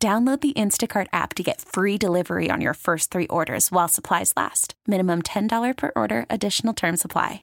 Download the Instacart app to get free delivery on your first three orders while supplies last. Minimum $10 per order, additional term supply.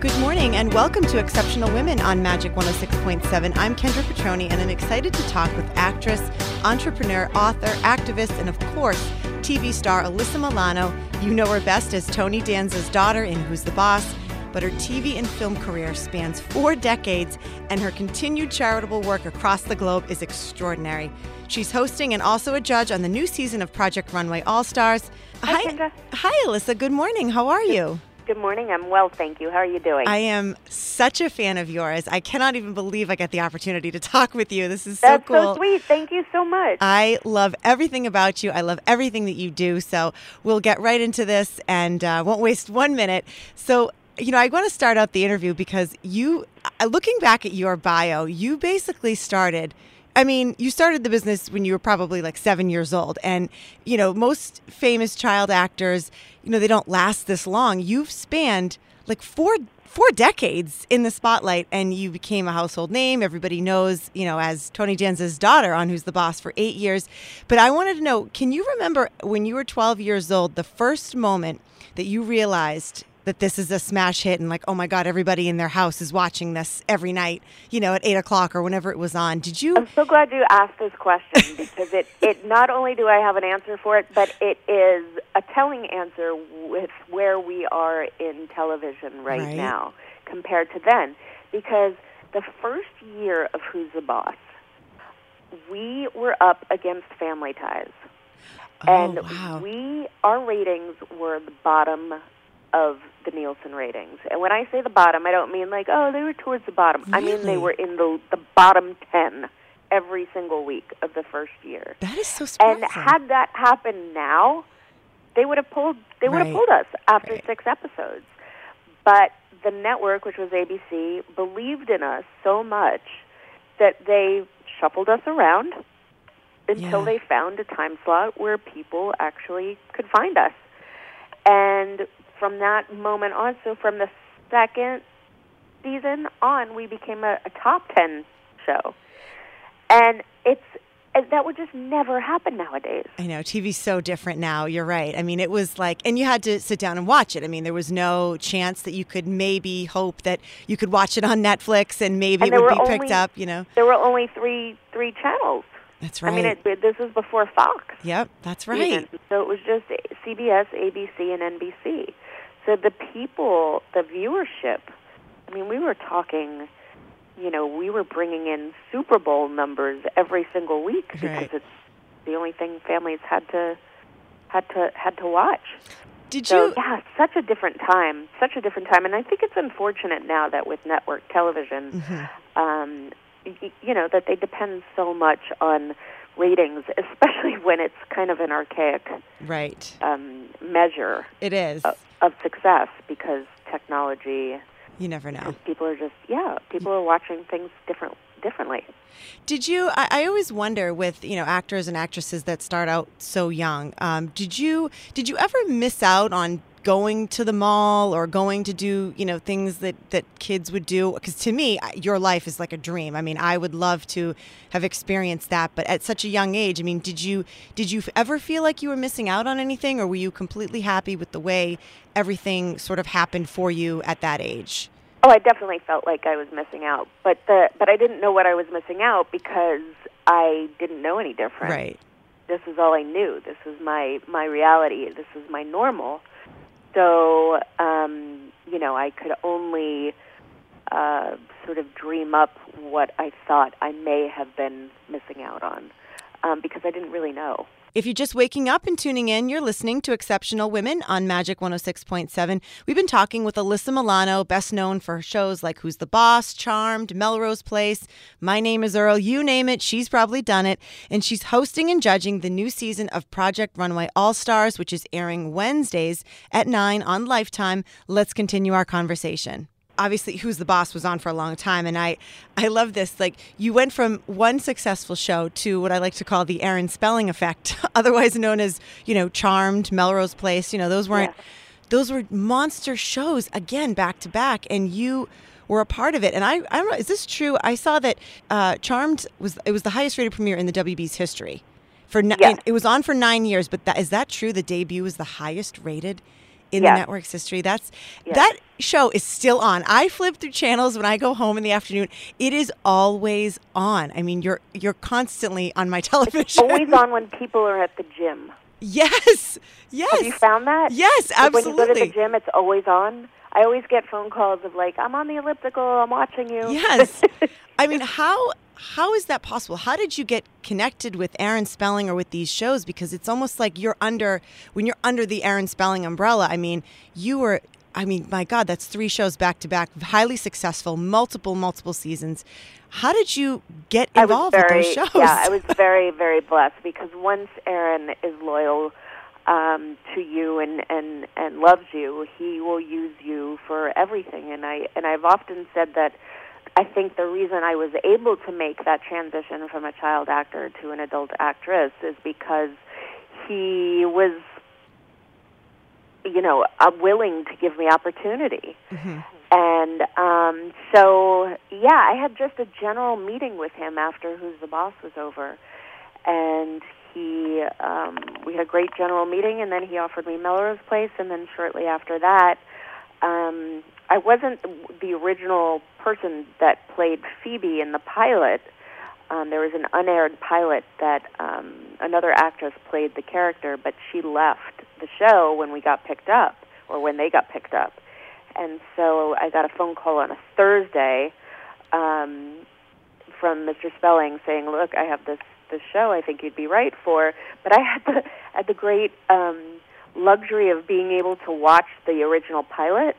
Good morning and welcome to Exceptional Women on Magic 106.7. I'm Kendra Petroni and I'm excited to talk with actress, entrepreneur, author, activist, and of course, TV star Alyssa Milano. You know her best as Tony Danza's daughter in Who's the Boss but her TV and film career spans four decades, and her continued charitable work across the globe is extraordinary. She's hosting and also a judge on the new season of Project Runway All Stars. Hi, Kendra. Hi, Alyssa. Good morning. How are you? Good morning. I'm well, thank you. How are you doing? I am such a fan of yours. I cannot even believe I get the opportunity to talk with you. This is so That's cool. so sweet. Thank you so much. I love everything about you. I love everything that you do. So we'll get right into this and uh, won't waste one minute. So you know, I want to start out the interview because you, uh, looking back at your bio, you basically started. I mean, you started the business when you were probably like seven years old. And, you know, most famous child actors, you know, they don't last this long. You've spanned like four four decades in the spotlight and you became a household name. Everybody knows, you know, as Tony Danza's daughter on Who's the Boss for eight years. But I wanted to know, can you remember when you were 12 years old, the first moment that you realized that this is a smash hit and like, oh my God, everybody in their house is watching this every night, you know, at eight o'clock or whenever it was on. Did you? I'm so glad you asked this question because it, it not only do I have an answer for it, but it is a telling answer with where we are in television right, right. now compared to then. Because the first year of Who's the Boss, we were up against Family Ties. Oh, and wow. we our ratings were the bottom of the Nielsen ratings. And when I say the bottom, I don't mean like, oh, they were towards the bottom. Really? I mean they were in the the bottom 10 every single week of the first year. That is so surprising. And had that happened now, they would have pulled they would Right. have pulled us after Right. 6 episodes. But the network, which was ABC, believed in us so much that they shuffled us around until Yeah. they found a time slot where people actually could find us. And from that moment on, so from the second season on, we became a, a top 10 show. And it's that would just never happen nowadays. I know TV's so different now. You're right. I mean, it was like, and you had to sit down and watch it. I mean, there was no chance that you could maybe hope that you could watch it on Netflix and maybe And it would be were picked up. You know, There were only three three channels. that's right. I mean, it, this was before Fox. yep, that's right. even. So it was just CBS, ABC, and NBC. So the people, the viewership, I mean, we were talking, you know, we were bringing in Super Bowl numbers every single week because Right. it's the only thing families had to had to had to watch. Did So you? yeah, such a different time, such a different time, and I think it's unfortunate now that with network television, Mhm. um, y- you know, that they depend so much on ratings, especially when it's kind of an archaic Right. um, measure It is. of, of success because technology, You never know. people are just yeah, people are watching things different differently. Did you? I, I always wonder with you know actors and actresses that start out so young. Um, did you? Did you ever miss out on going to the mall or going to do you know things that that kids would do? Because to me, your life is like a dream. I mean, I would love to have experienced that, but at such a young age. I mean, did you? Did you ever feel like you were missing out on anything, or were you completely happy with the way everything sort of happened for you at that age? Oh, I definitely felt like I was missing out, but the but I didn't know what I was missing out because I didn't know any different. Right. This is all I knew. This was my my reality. This was my normal. So, um, you know, I could only uh, sort of dream up what I thought I may have been missing out on um, because I didn't really know. If you're just waking up and tuning in, you're listening to Exceptional Women on Magic 106.7. We've been talking with Alyssa Milano, best known for shows like Who's the Boss, Charmed, Melrose Place, My Name is Earl, you name it, she's probably done it. And she's hosting and judging the new season of Project Runway All Stars, which is airing Wednesdays at 9 on Lifetime. Let's continue our conversation obviously who's the boss was on for a long time and i i love this like you went from one successful show to what i like to call the aaron spelling effect otherwise known as you know charmed melrose place you know those weren't yeah. those were monster shows again back to back and you were a part of it and i i don't know is this true i saw that uh, charmed was it was the highest rated premiere in the wb's history for yes. it was on for nine years but that is that true the debut was the highest rated in yes. the network's history. That's yes. that show is still on. I flip through channels when I go home in the afternoon. It is always on. I mean, you're you're constantly on my television. It's always on when people are at the gym. Yes. Yes. Have you found that? Yes, absolutely. Like when you go to the gym, it's always on. I always get phone calls of like, "I'm on the elliptical. I'm watching you." Yes. I mean, how how is that possible? How did you get connected with Aaron Spelling or with these shows? Because it's almost like you're under when you're under the Aaron Spelling umbrella. I mean, you were. I mean, my God, that's three shows back to back, highly successful, multiple, multiple seasons. How did you get involved very, with those shows? Yeah, I was very, very blessed because once Aaron is loyal um, to you and, and, and loves you, he will use you for everything. And I and I've often said that I think the reason I was able to make that transition from a child actor to an adult actress is because he was, you know, uh, willing to give me opportunity. Mm-hmm. And um, so, yeah, I had just a general meeting with him after Who's the Boss was over. And he, um, we had a great general meeting, and then he offered me Melrose Place, and then shortly after that, um, I wasn't the original person that played Phoebe in the pilot. Um, there was an unaired pilot that um, another actress played the character, but she left the show when we got picked up, or when they got picked up. And so I got a phone call on a Thursday um, from Mr. Spelling saying, "Look, I have this this show. I think you'd be right for." But I had the had the great um, luxury of being able to watch the original pilot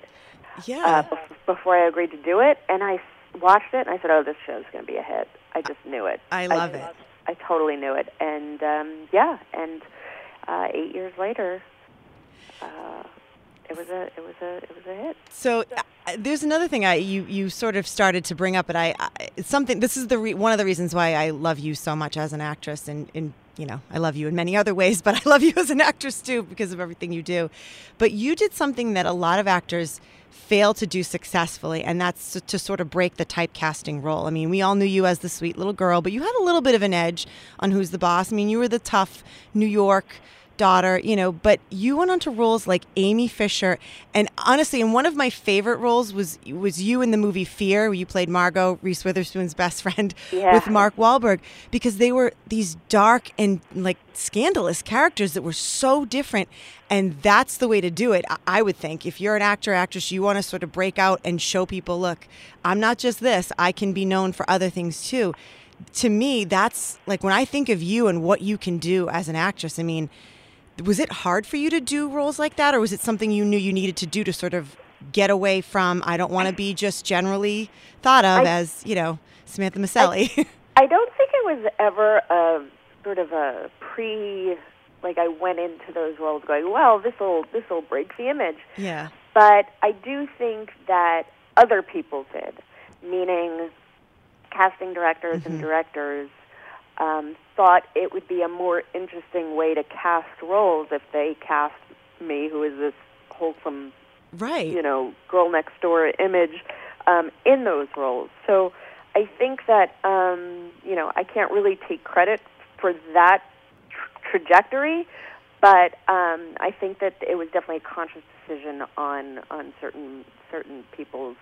yeah. Uh, before I agreed to do it, and I watched it and I said, "Oh, this show's going to be a hit." I just knew it. I love I, it. I totally knew it, and um, yeah, and uh, eight years later, uh, it was a it was a it was a hit. So uh, there's another thing I you you sort of started to bring up, but I, I something. This is the re, one of the reasons why I love you so much as an actress, and in you know I love you in many other ways, but I love you as an actress too because of everything you do. But you did something that a lot of actors fail to do successfully, and that's to, sort of break the typecasting role. I mean, we all knew you as the sweet little girl, but you had a little bit of an edge on who's the boss. I mean, you were the tough New York daughter, you know, but you went on to roles like Amy Fisher, and honestly, and one of my favorite roles was was you in the movie Fear, where you played Margot Reese Witherspoon's best friend yeah. with Mark Wahlberg, because they were these dark and like scandalous characters that were so different, and that's the way to do it. I would think if you're an actor actress, you want to sort of break out and show people, look, I'm not just this; I can be known for other things too. To me, that's like when I think of you and what you can do as an actress. I mean was it hard for you to do roles like that, or was it something you knew you needed to do to sort of get away from? I don't want to be just generally thought of I, as you know Samantha Micelli. I, I don't think it was ever a sort of a pre like I went into those roles going, well, this will this will break the image. Yeah. But I do think that other people did, meaning casting directors mm-hmm. and directors um, thought it would be a more interesting way to cast roles if they cast me, who is this wholesome, right? You know, girl next door image um, in those roles. So I think that um, you know I can't really take credit for that tra- trajectory, but um, I think that it was definitely a conscious decision on on certain certain people's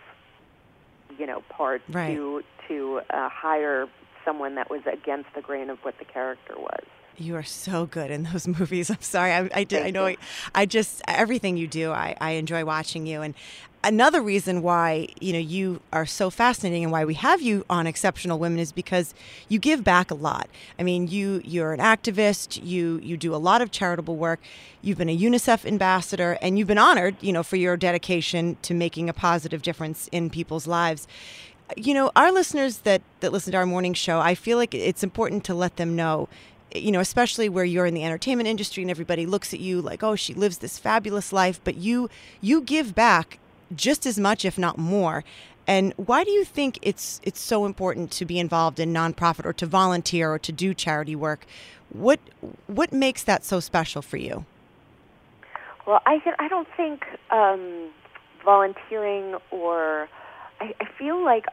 you know part right. to to uh, hire someone that was against the grain of what the character was. You are so good in those movies. I'm sorry. I, I, did, I know. I, I just everything you do. I, I enjoy watching you. And another reason why you know you are so fascinating and why we have you on Exceptional Women is because you give back a lot. I mean, you you're an activist. You you do a lot of charitable work. You've been a UNICEF ambassador, and you've been honored, you know, for your dedication to making a positive difference in people's lives you know, our listeners that, that listen to our morning show, I feel like it's important to let them know you know, especially where you're in the entertainment industry and everybody looks at you like, oh, she lives this fabulous life, but you you give back just as much, if not more. And why do you think it's it's so important to be involved in nonprofit or to volunteer or to do charity work? What what makes that so special for you? Well, I I don't think um, volunteering or I, I feel like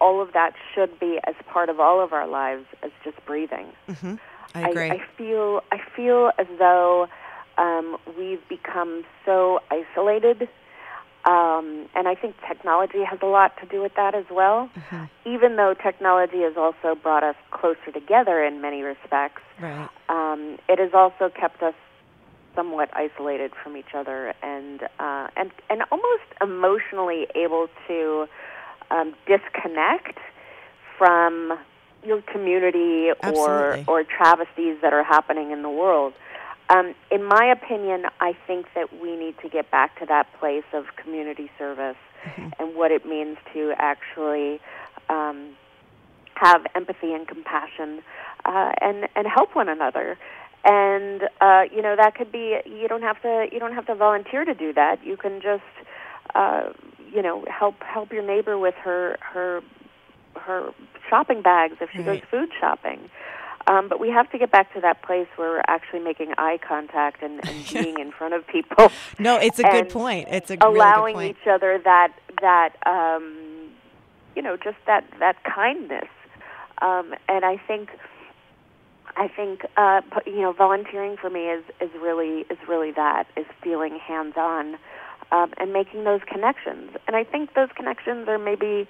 all of that should be as part of all of our lives as just breathing. Mm-hmm. I agree. I, I feel I feel as though um, we've become so isolated, um, and I think technology has a lot to do with that as well. Mm-hmm. Even though technology has also brought us closer together in many respects, right. um, it has also kept us somewhat isolated from each other and uh, and and almost emotionally able to um, disconnect from your community Absolutely. or or travesties that are happening in the world. Um, in my opinion, I think that we need to get back to that place of community service mm-hmm. and what it means to actually um, have empathy and compassion uh, and and help one another. And uh, you know that could be you don't have to you don't have to volunteer to do that. You can just uh, you know help help your neighbor with her her her shopping bags if she right. goes food shopping. Um, but we have to get back to that place where we're actually making eye contact and, and being in front of people. No, it's a good point. It's a good point. allowing really each other that that um, you know just that that kindness. Um, and I think I think uh, you know volunteering for me is is really is really that is feeling hands on um, and making those connections. And I think those connections are maybe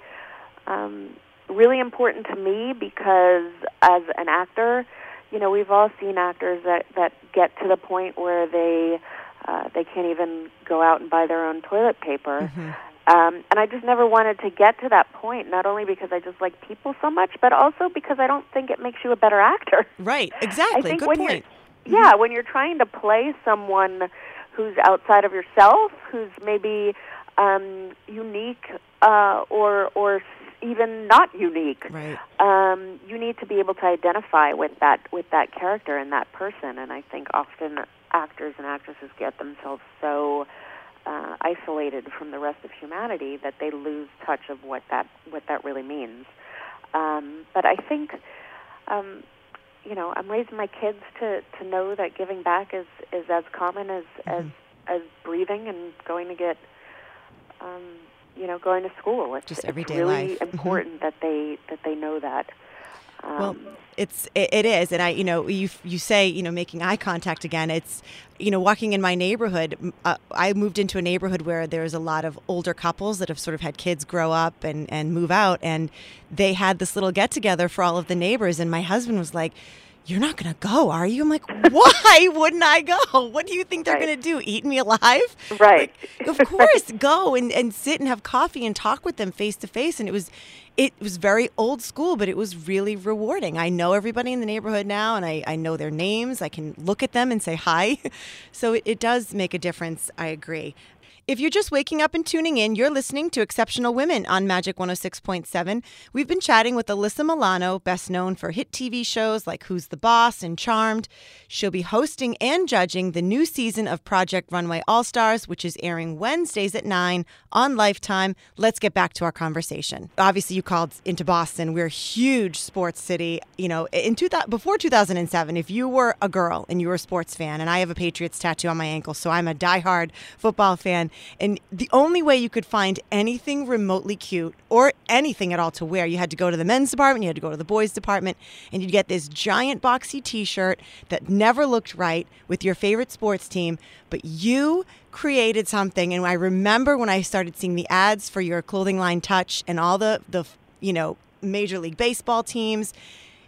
um, really important to me because as an actor, you know, we've all seen actors that that get to the point where they uh, they can't even go out and buy their own toilet paper. Mm-hmm. Um, and I just never wanted to get to that point, not only because I just like people so much, but also because I don't think it makes you a better actor. Right, exactly. I think Good when point. You're, yeah, when you're trying to play someone who's outside of yourself, who's maybe um, unique uh, or or even not unique. Right. Um, you need to be able to identify with that with that character and that person. And I think often actors and actresses get themselves so uh, isolated from the rest of humanity that they lose touch of what that what that really means. Um, but I think. Um, you know, I'm raising my kids to to know that giving back is is as common as mm-hmm. as as breathing and going to get um, you know, going to school. It's, Just it's everyday really life. Mhm. important that they that they know that. Um, Well, it's it, it is, and I, you know, you you say, you know, making eye contact again. It's, you know, walking in my neighborhood. Uh, I moved into a neighborhood where there's a lot of older couples that have sort of had kids grow up and and move out, and they had this little get together for all of the neighbors, and my husband was like. You're not going to go, are you? I'm like, why wouldn't I go? What do you think they're Right. going to do? Eat me alive? Right. Like, of course, go and, and sit and have coffee and talk with them face to face. And it was, it was very old school, but it was really rewarding. I know everybody in the neighborhood now, and I, I know their names. I can look at them and say hi. So it, it does make a difference. I agree. If you're just waking up and tuning in, you're listening to Exceptional Women on Magic 106.7. We've been chatting with Alyssa Milano, best known for hit TV shows like Who's the Boss and Charmed. She'll be hosting and judging the new season of Project Runway All Stars, which is airing Wednesdays at 9 on Lifetime. Let's get back to our conversation. Obviously, you called into Boston. We're a huge sports city. You know, in 2000, before 2007, if you were a girl and you were a sports fan, and I have a Patriots tattoo on my ankle, so I'm a diehard football fan, and the only way you could find anything remotely cute or anything at all to wear, you had to go to the men's department, you had to go to the boys' department, and you'd get this giant boxy t shirt that never looked right with your favorite sports team, but you created something. And I remember when I started seeing the ads for your clothing line Touch and all the, the you know, Major League Baseball teams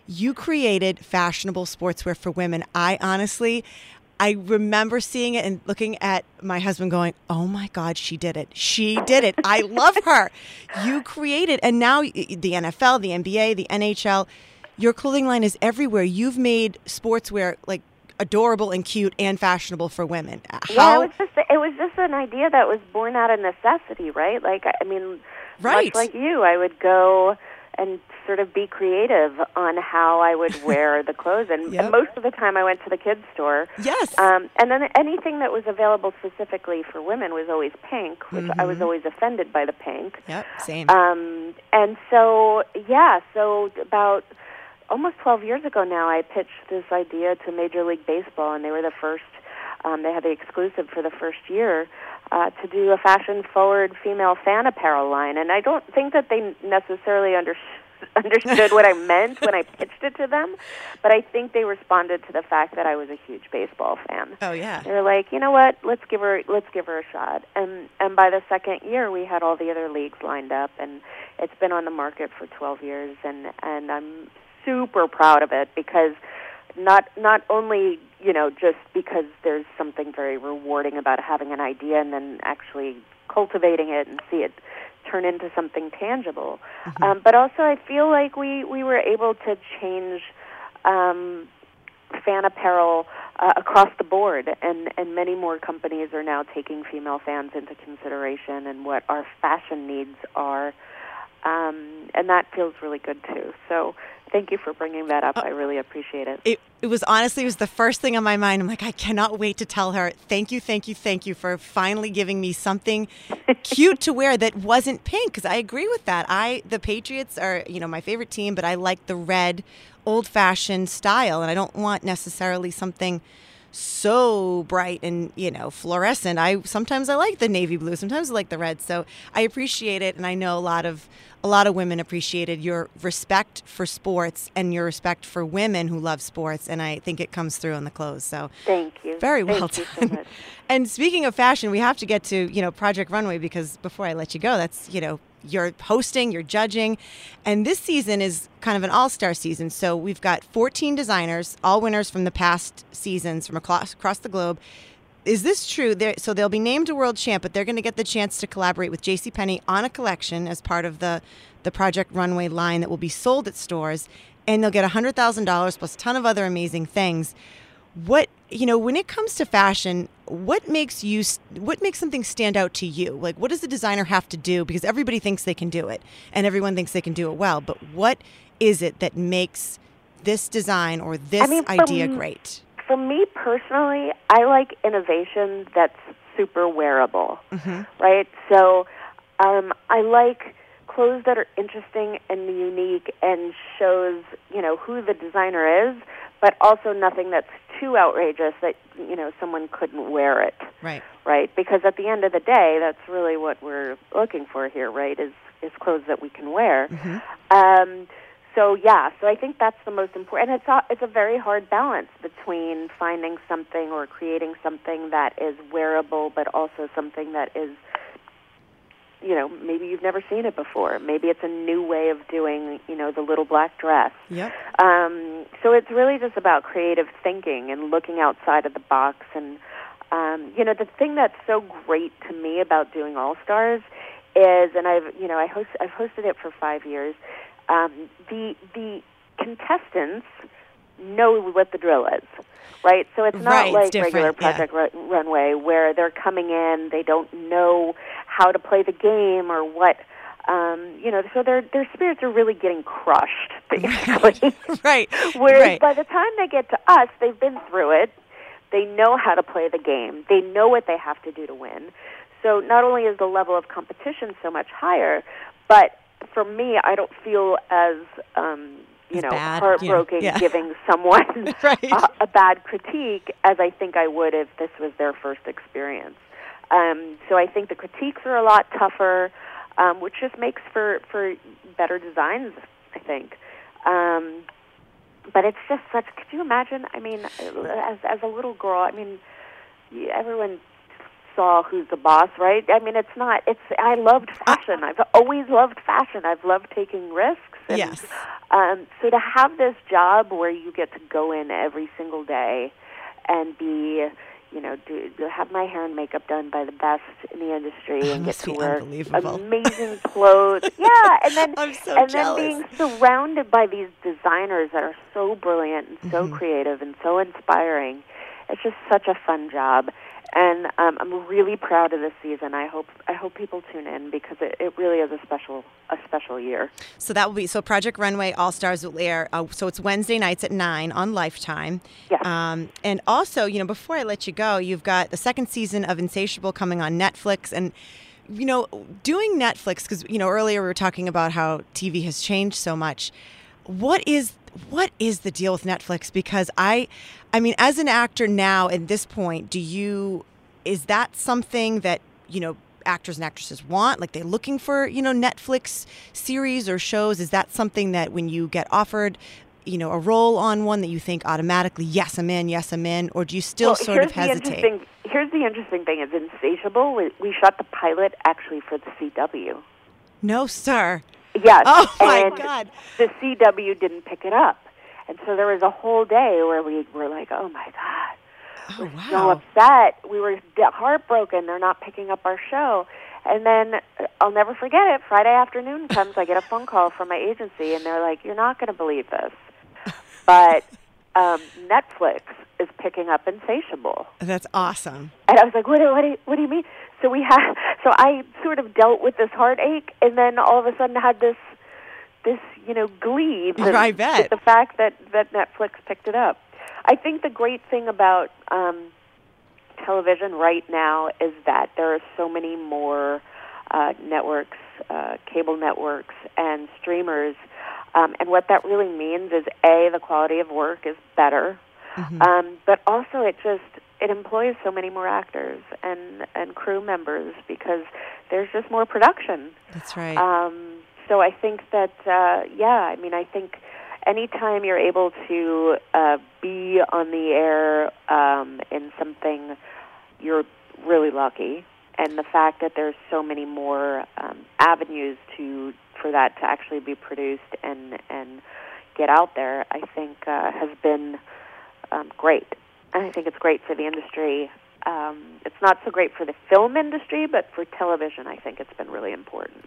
you created fashionable sportswear for women. I honestly, I remember seeing it and looking at my husband going, "Oh my God, she did it! She did it! I love her." You created, and now the NFL, the NBA, the NHL, your clothing line is everywhere. You've made sportswear like adorable and cute and fashionable for women. How? Yeah, it was just it was just an idea that was born out of necessity, right? Like I mean, right. much like you, I would go and sort of be creative on how I would wear the clothes. And, Yep. and most of the time, I went to the kids' store. Yes. Um, and then anything that was available specifically for women was always pink, which I was always offended by the pink. yep. Same. Um, and so, yeah, so about almost 12 years ago now, I pitched this idea to Major League Baseball, and they were the first, um, they had the exclusive for the first year uh, to do a fashion forward female fan apparel line. And I don't think that they necessarily under- understood what I meant when I pitched it to them, but I think they responded to the fact that I was a huge baseball fan. oh yeah. They were like, you know what? Let's give her let's give her a shot. And and by the second year, we had all the other leagues lined up, and it's been on the market for 12 years, and and I'm super proud of it because not not only you know just because there's something very rewarding about having an idea and then actually cultivating it and see it turn into something tangible, um, but also I feel like we we were able to change. Um, fan apparel uh, across the board, and and many more companies are now taking female fans into consideration and what our fashion needs are, um, and that feels really good too. So. Thank you for bringing that up. I really appreciate it. It, it was honestly it was the first thing on my mind. I'm like, I cannot wait to tell her. Thank you, thank you, thank you for finally giving me something cute to wear that wasn't pink. Because I agree with that. I the Patriots are you know my favorite team, but I like the red, old fashioned style, and I don't want necessarily something so bright and you know fluorescent. I sometimes I like the navy blue, sometimes I like the red. So I appreciate it, and I know a lot of a lot of women appreciated your respect for sports and your respect for women who love sports, and I think it comes through in the clothes. So Thank you. very well you done. so much. And speaking of fashion, we have to get to you know Project Runway because before I let you go, that's you know you're hosting, you're judging, and this season is kind of an all-star season. So we've got 14 designers, all winners from the past seasons from across, across the globe. Is this true? They're, so they'll be named a world champ, but they're going to get the chance to collaborate with JCPenney on a collection as part of the the Project Runway line that will be sold at stores, and they'll get $100,000 plus a ton of other amazing things what you know when it comes to fashion what makes you what makes something stand out to you? Like what does the designer have to do? Because everybody thinks they can do it and everyone thinks they can do it well but what is it that makes this design or this mean, idea great? For me personally, I like innovation that's super wearable, right? So um, I like clothes that are interesting and unique and shows you know who the designer is, but also nothing that's too outrageous that you know someone couldn't wear it, right right? Because at the end of the day, that's really what we're looking for here, right? Is is clothes that we can wear. Um, so yeah, so I think that's the most important. And it's a, it's a very hard balance between finding something or creating something that is wearable, but also something that is, you know, maybe you've never seen it before. Maybe it's a new way of doing, you know, the little black dress. yep Um, so it's really just about creative thinking and looking outside of the box. And um, you know, the thing that's so great to me about doing All Stars is, and I've you know I host I've hosted it for five years. Um, the the contestants know what the drill is, right? So it's not Right, like different, regular yeah. Project Ru- Runway where they're coming in, they don't know how to play the game or what. Um, you know, so their their spirits are really getting crushed, basically. right Whereas right by the time they get to us, they've been through it. They know how to play the game. They know what they have to do to win. So not only is the level of competition so much higher, but for me, I don't feel as um, you know bad, you know, heartbroken yeah. giving someone Right. a, a bad critique as I think I would if this was their first experience. Um, so I think the critiques are a lot tougher, um, which just makes for for better designs. I think. Um, but it's just such. Could you imagine? I mean, as as a little girl, I mean, everyone saw Who's the Boss, right? I mean, it's not. It's. I loved fashion. I've always loved fashion. I've loved taking risks. And, Yes. Um, so to have this job where you get to go in every single day and be, you know, do, to have my hair and makeup done by the best in the industry That and get to wear unbelievable. amazing clothes. yeah, and then I'm so and jealous. then being surrounded by these designers that are so brilliant and so Mm-hmm. creative and so inspiring. It's just such a fun job, and um, I'm really proud of this season. I hope I hope people tune in because it, it really is a special a special year. So that will be so Project Runway All Stars will air. Uh, so it's Wednesday nights at nine on Lifetime. Yes. Um, and also, you know, before I let you go, you've got the second season of Insatiable coming on Netflix, and you know, doing Netflix because you know earlier we were talking about how TV has changed so much. What is what is the deal with Netflix? Because I, I mean, as an actor now at this point, do you is that something that you know actors and actresses want like they're looking for you know netflix series or shows is that something that when you get offered you know a role on one that you think automatically yes i'm in yes i'm in or do you still well, sort of hesitate here's the interesting thing: is Insatiable. We, we shot the pilot actually for the CW. no sir Yes. oh my and god The CW didn't pick it up, and so there was a whole day where we were like, "Oh my god." oh so wow upset. We were heartbroken. They're not picking up our show. And then uh, I'll never forget it. Friday afternoon comes. I get a phone call from my agency, and they're like, "You're not going to believe this, but um, Netflix is picking up Insatiable." that's awesome And I was like, "What? do- What? do What do you mean?" So we had. So I sort of dealt with this heartache, and then all of a sudden had this, this you know, glee. that- I bet. the fact that that Netflix picked it up. I think the great thing about um, television right now is that there are so many more uh, networks, uh, cable networks, and streamers. Um, and what that really means is a the quality of work is better, um, but also it just it employs so many more actors and and crew members because there's just more production. that's right Um, so I think that, uh, yeah, I mean, I think anytime you're able to uh, be on the air um, in something, you're really lucky. And the fact that there's so many more um, avenues to for that to actually be produced and and get out there, I think uh, has been um, great. I think it's great for the industry. Um, it's not so great for the film industry, but for television, I think it's been really important.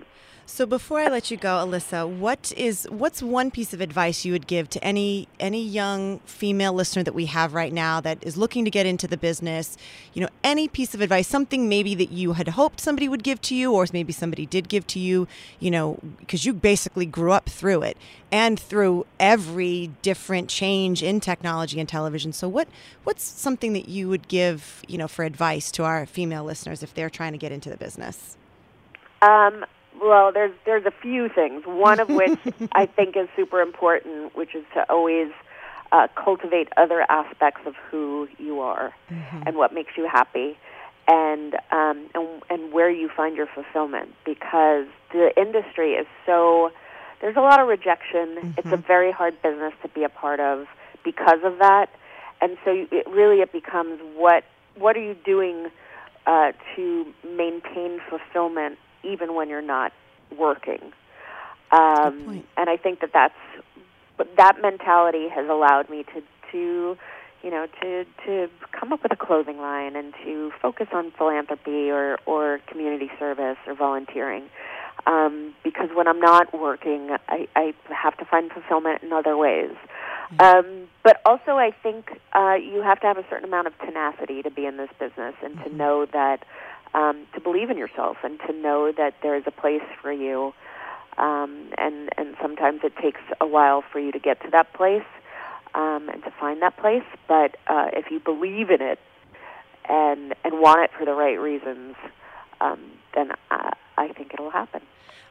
So before I let you go, Alyssa, what is what's one piece of advice you would give to any any young female listener that we have right now that is looking to get into the business? You know, any piece of advice, something maybe that you had hoped somebody would give to you, or maybe somebody did give to you. You know, because you basically grew up through it and through every different change in technology and television. So what what's something that you would give you know for advice to our female listeners if they're trying to get into the business? Um, well, there's there's a few things. One of which I think is super important, which is to always uh, cultivate other aspects of who you are and what makes you happy, and um, and and where you find your fulfillment. Because the industry is so there's a lot of rejection. It's a very hard business to be a part of because of that, and so you, it really it becomes what what are you doing uh, to maintain fulfillment even when you're not working. Um, and I think that that's that mentality has allowed me to to you know to to come up with a clothing line and to focus on philanthropy or or community service or volunteering. Um, because when I'm not working, I, I have to find fulfillment in other ways. Um, but also, I think uh, you have to have a certain amount of tenacity to be in this business and to know that, um, to believe in yourself and to know that there is a place for you. Um, and, and sometimes it takes a while for you to get to that place um, and to find that place. But uh, if you believe in it and, and want it for the right reasons, um, then I, I think it'll happen.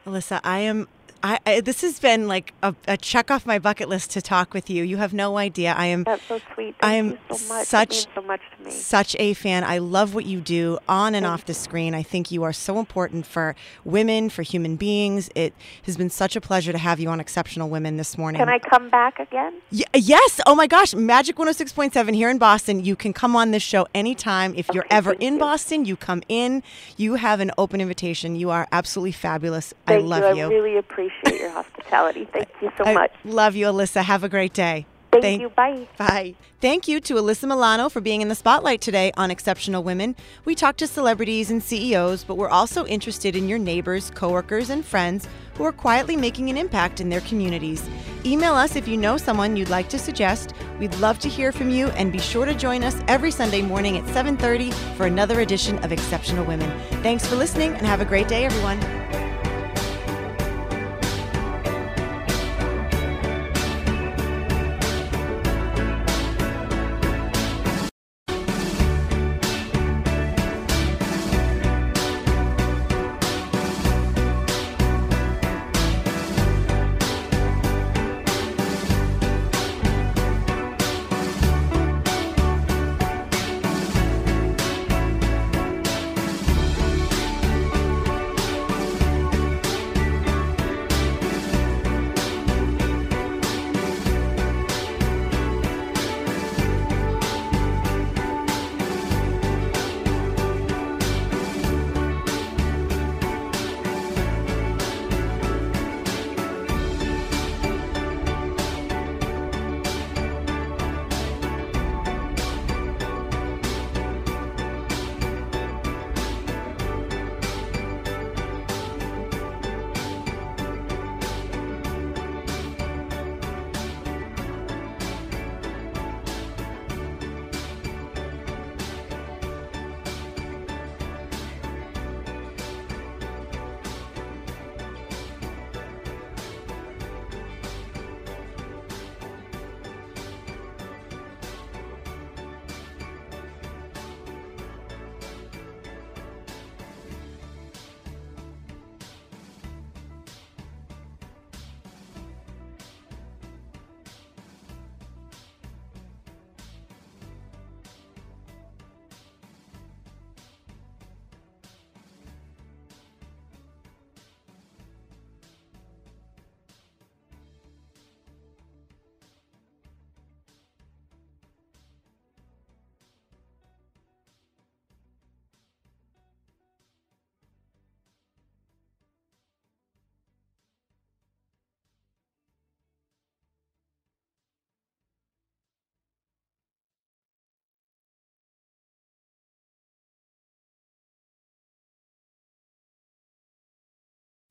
Alyssa, I am I, I, this has been like a, a, check off my bucket list to talk with you. You have no idea. I am. That's so sweet. Thank I am so much. Such so much to me. Such a fan. I love what you do on and Thank off the screen. I think you are so important for women, for human beings. It has been such a pleasure to have you on Exceptional Women this morning. Can I come back again? Y- yes. Oh my gosh, Magic 106.7 here in Boston. You can come on this show anytime. If you're ever in you. Boston, you come in. You have an open invitation. You are absolutely fabulous. Thank I love you. I really appreciate your hospitality. Thank you so I much. Love you, Alyssa. Have a great day. Thank, Thank you. Bye. Bye. Thank you to Alyssa Milano for being in the spotlight today on Exceptional Women. We talked to celebrities and CEOs, but we're also interested in your neighbors, coworkers, and friends who are quietly making an impact in their communities. Email us if you know someone you'd like to suggest. We'd love to hear from you and be sure to join us every Sunday morning at 7:30 for another edition of Exceptional Women. Thanks for listening and have a great day everyone.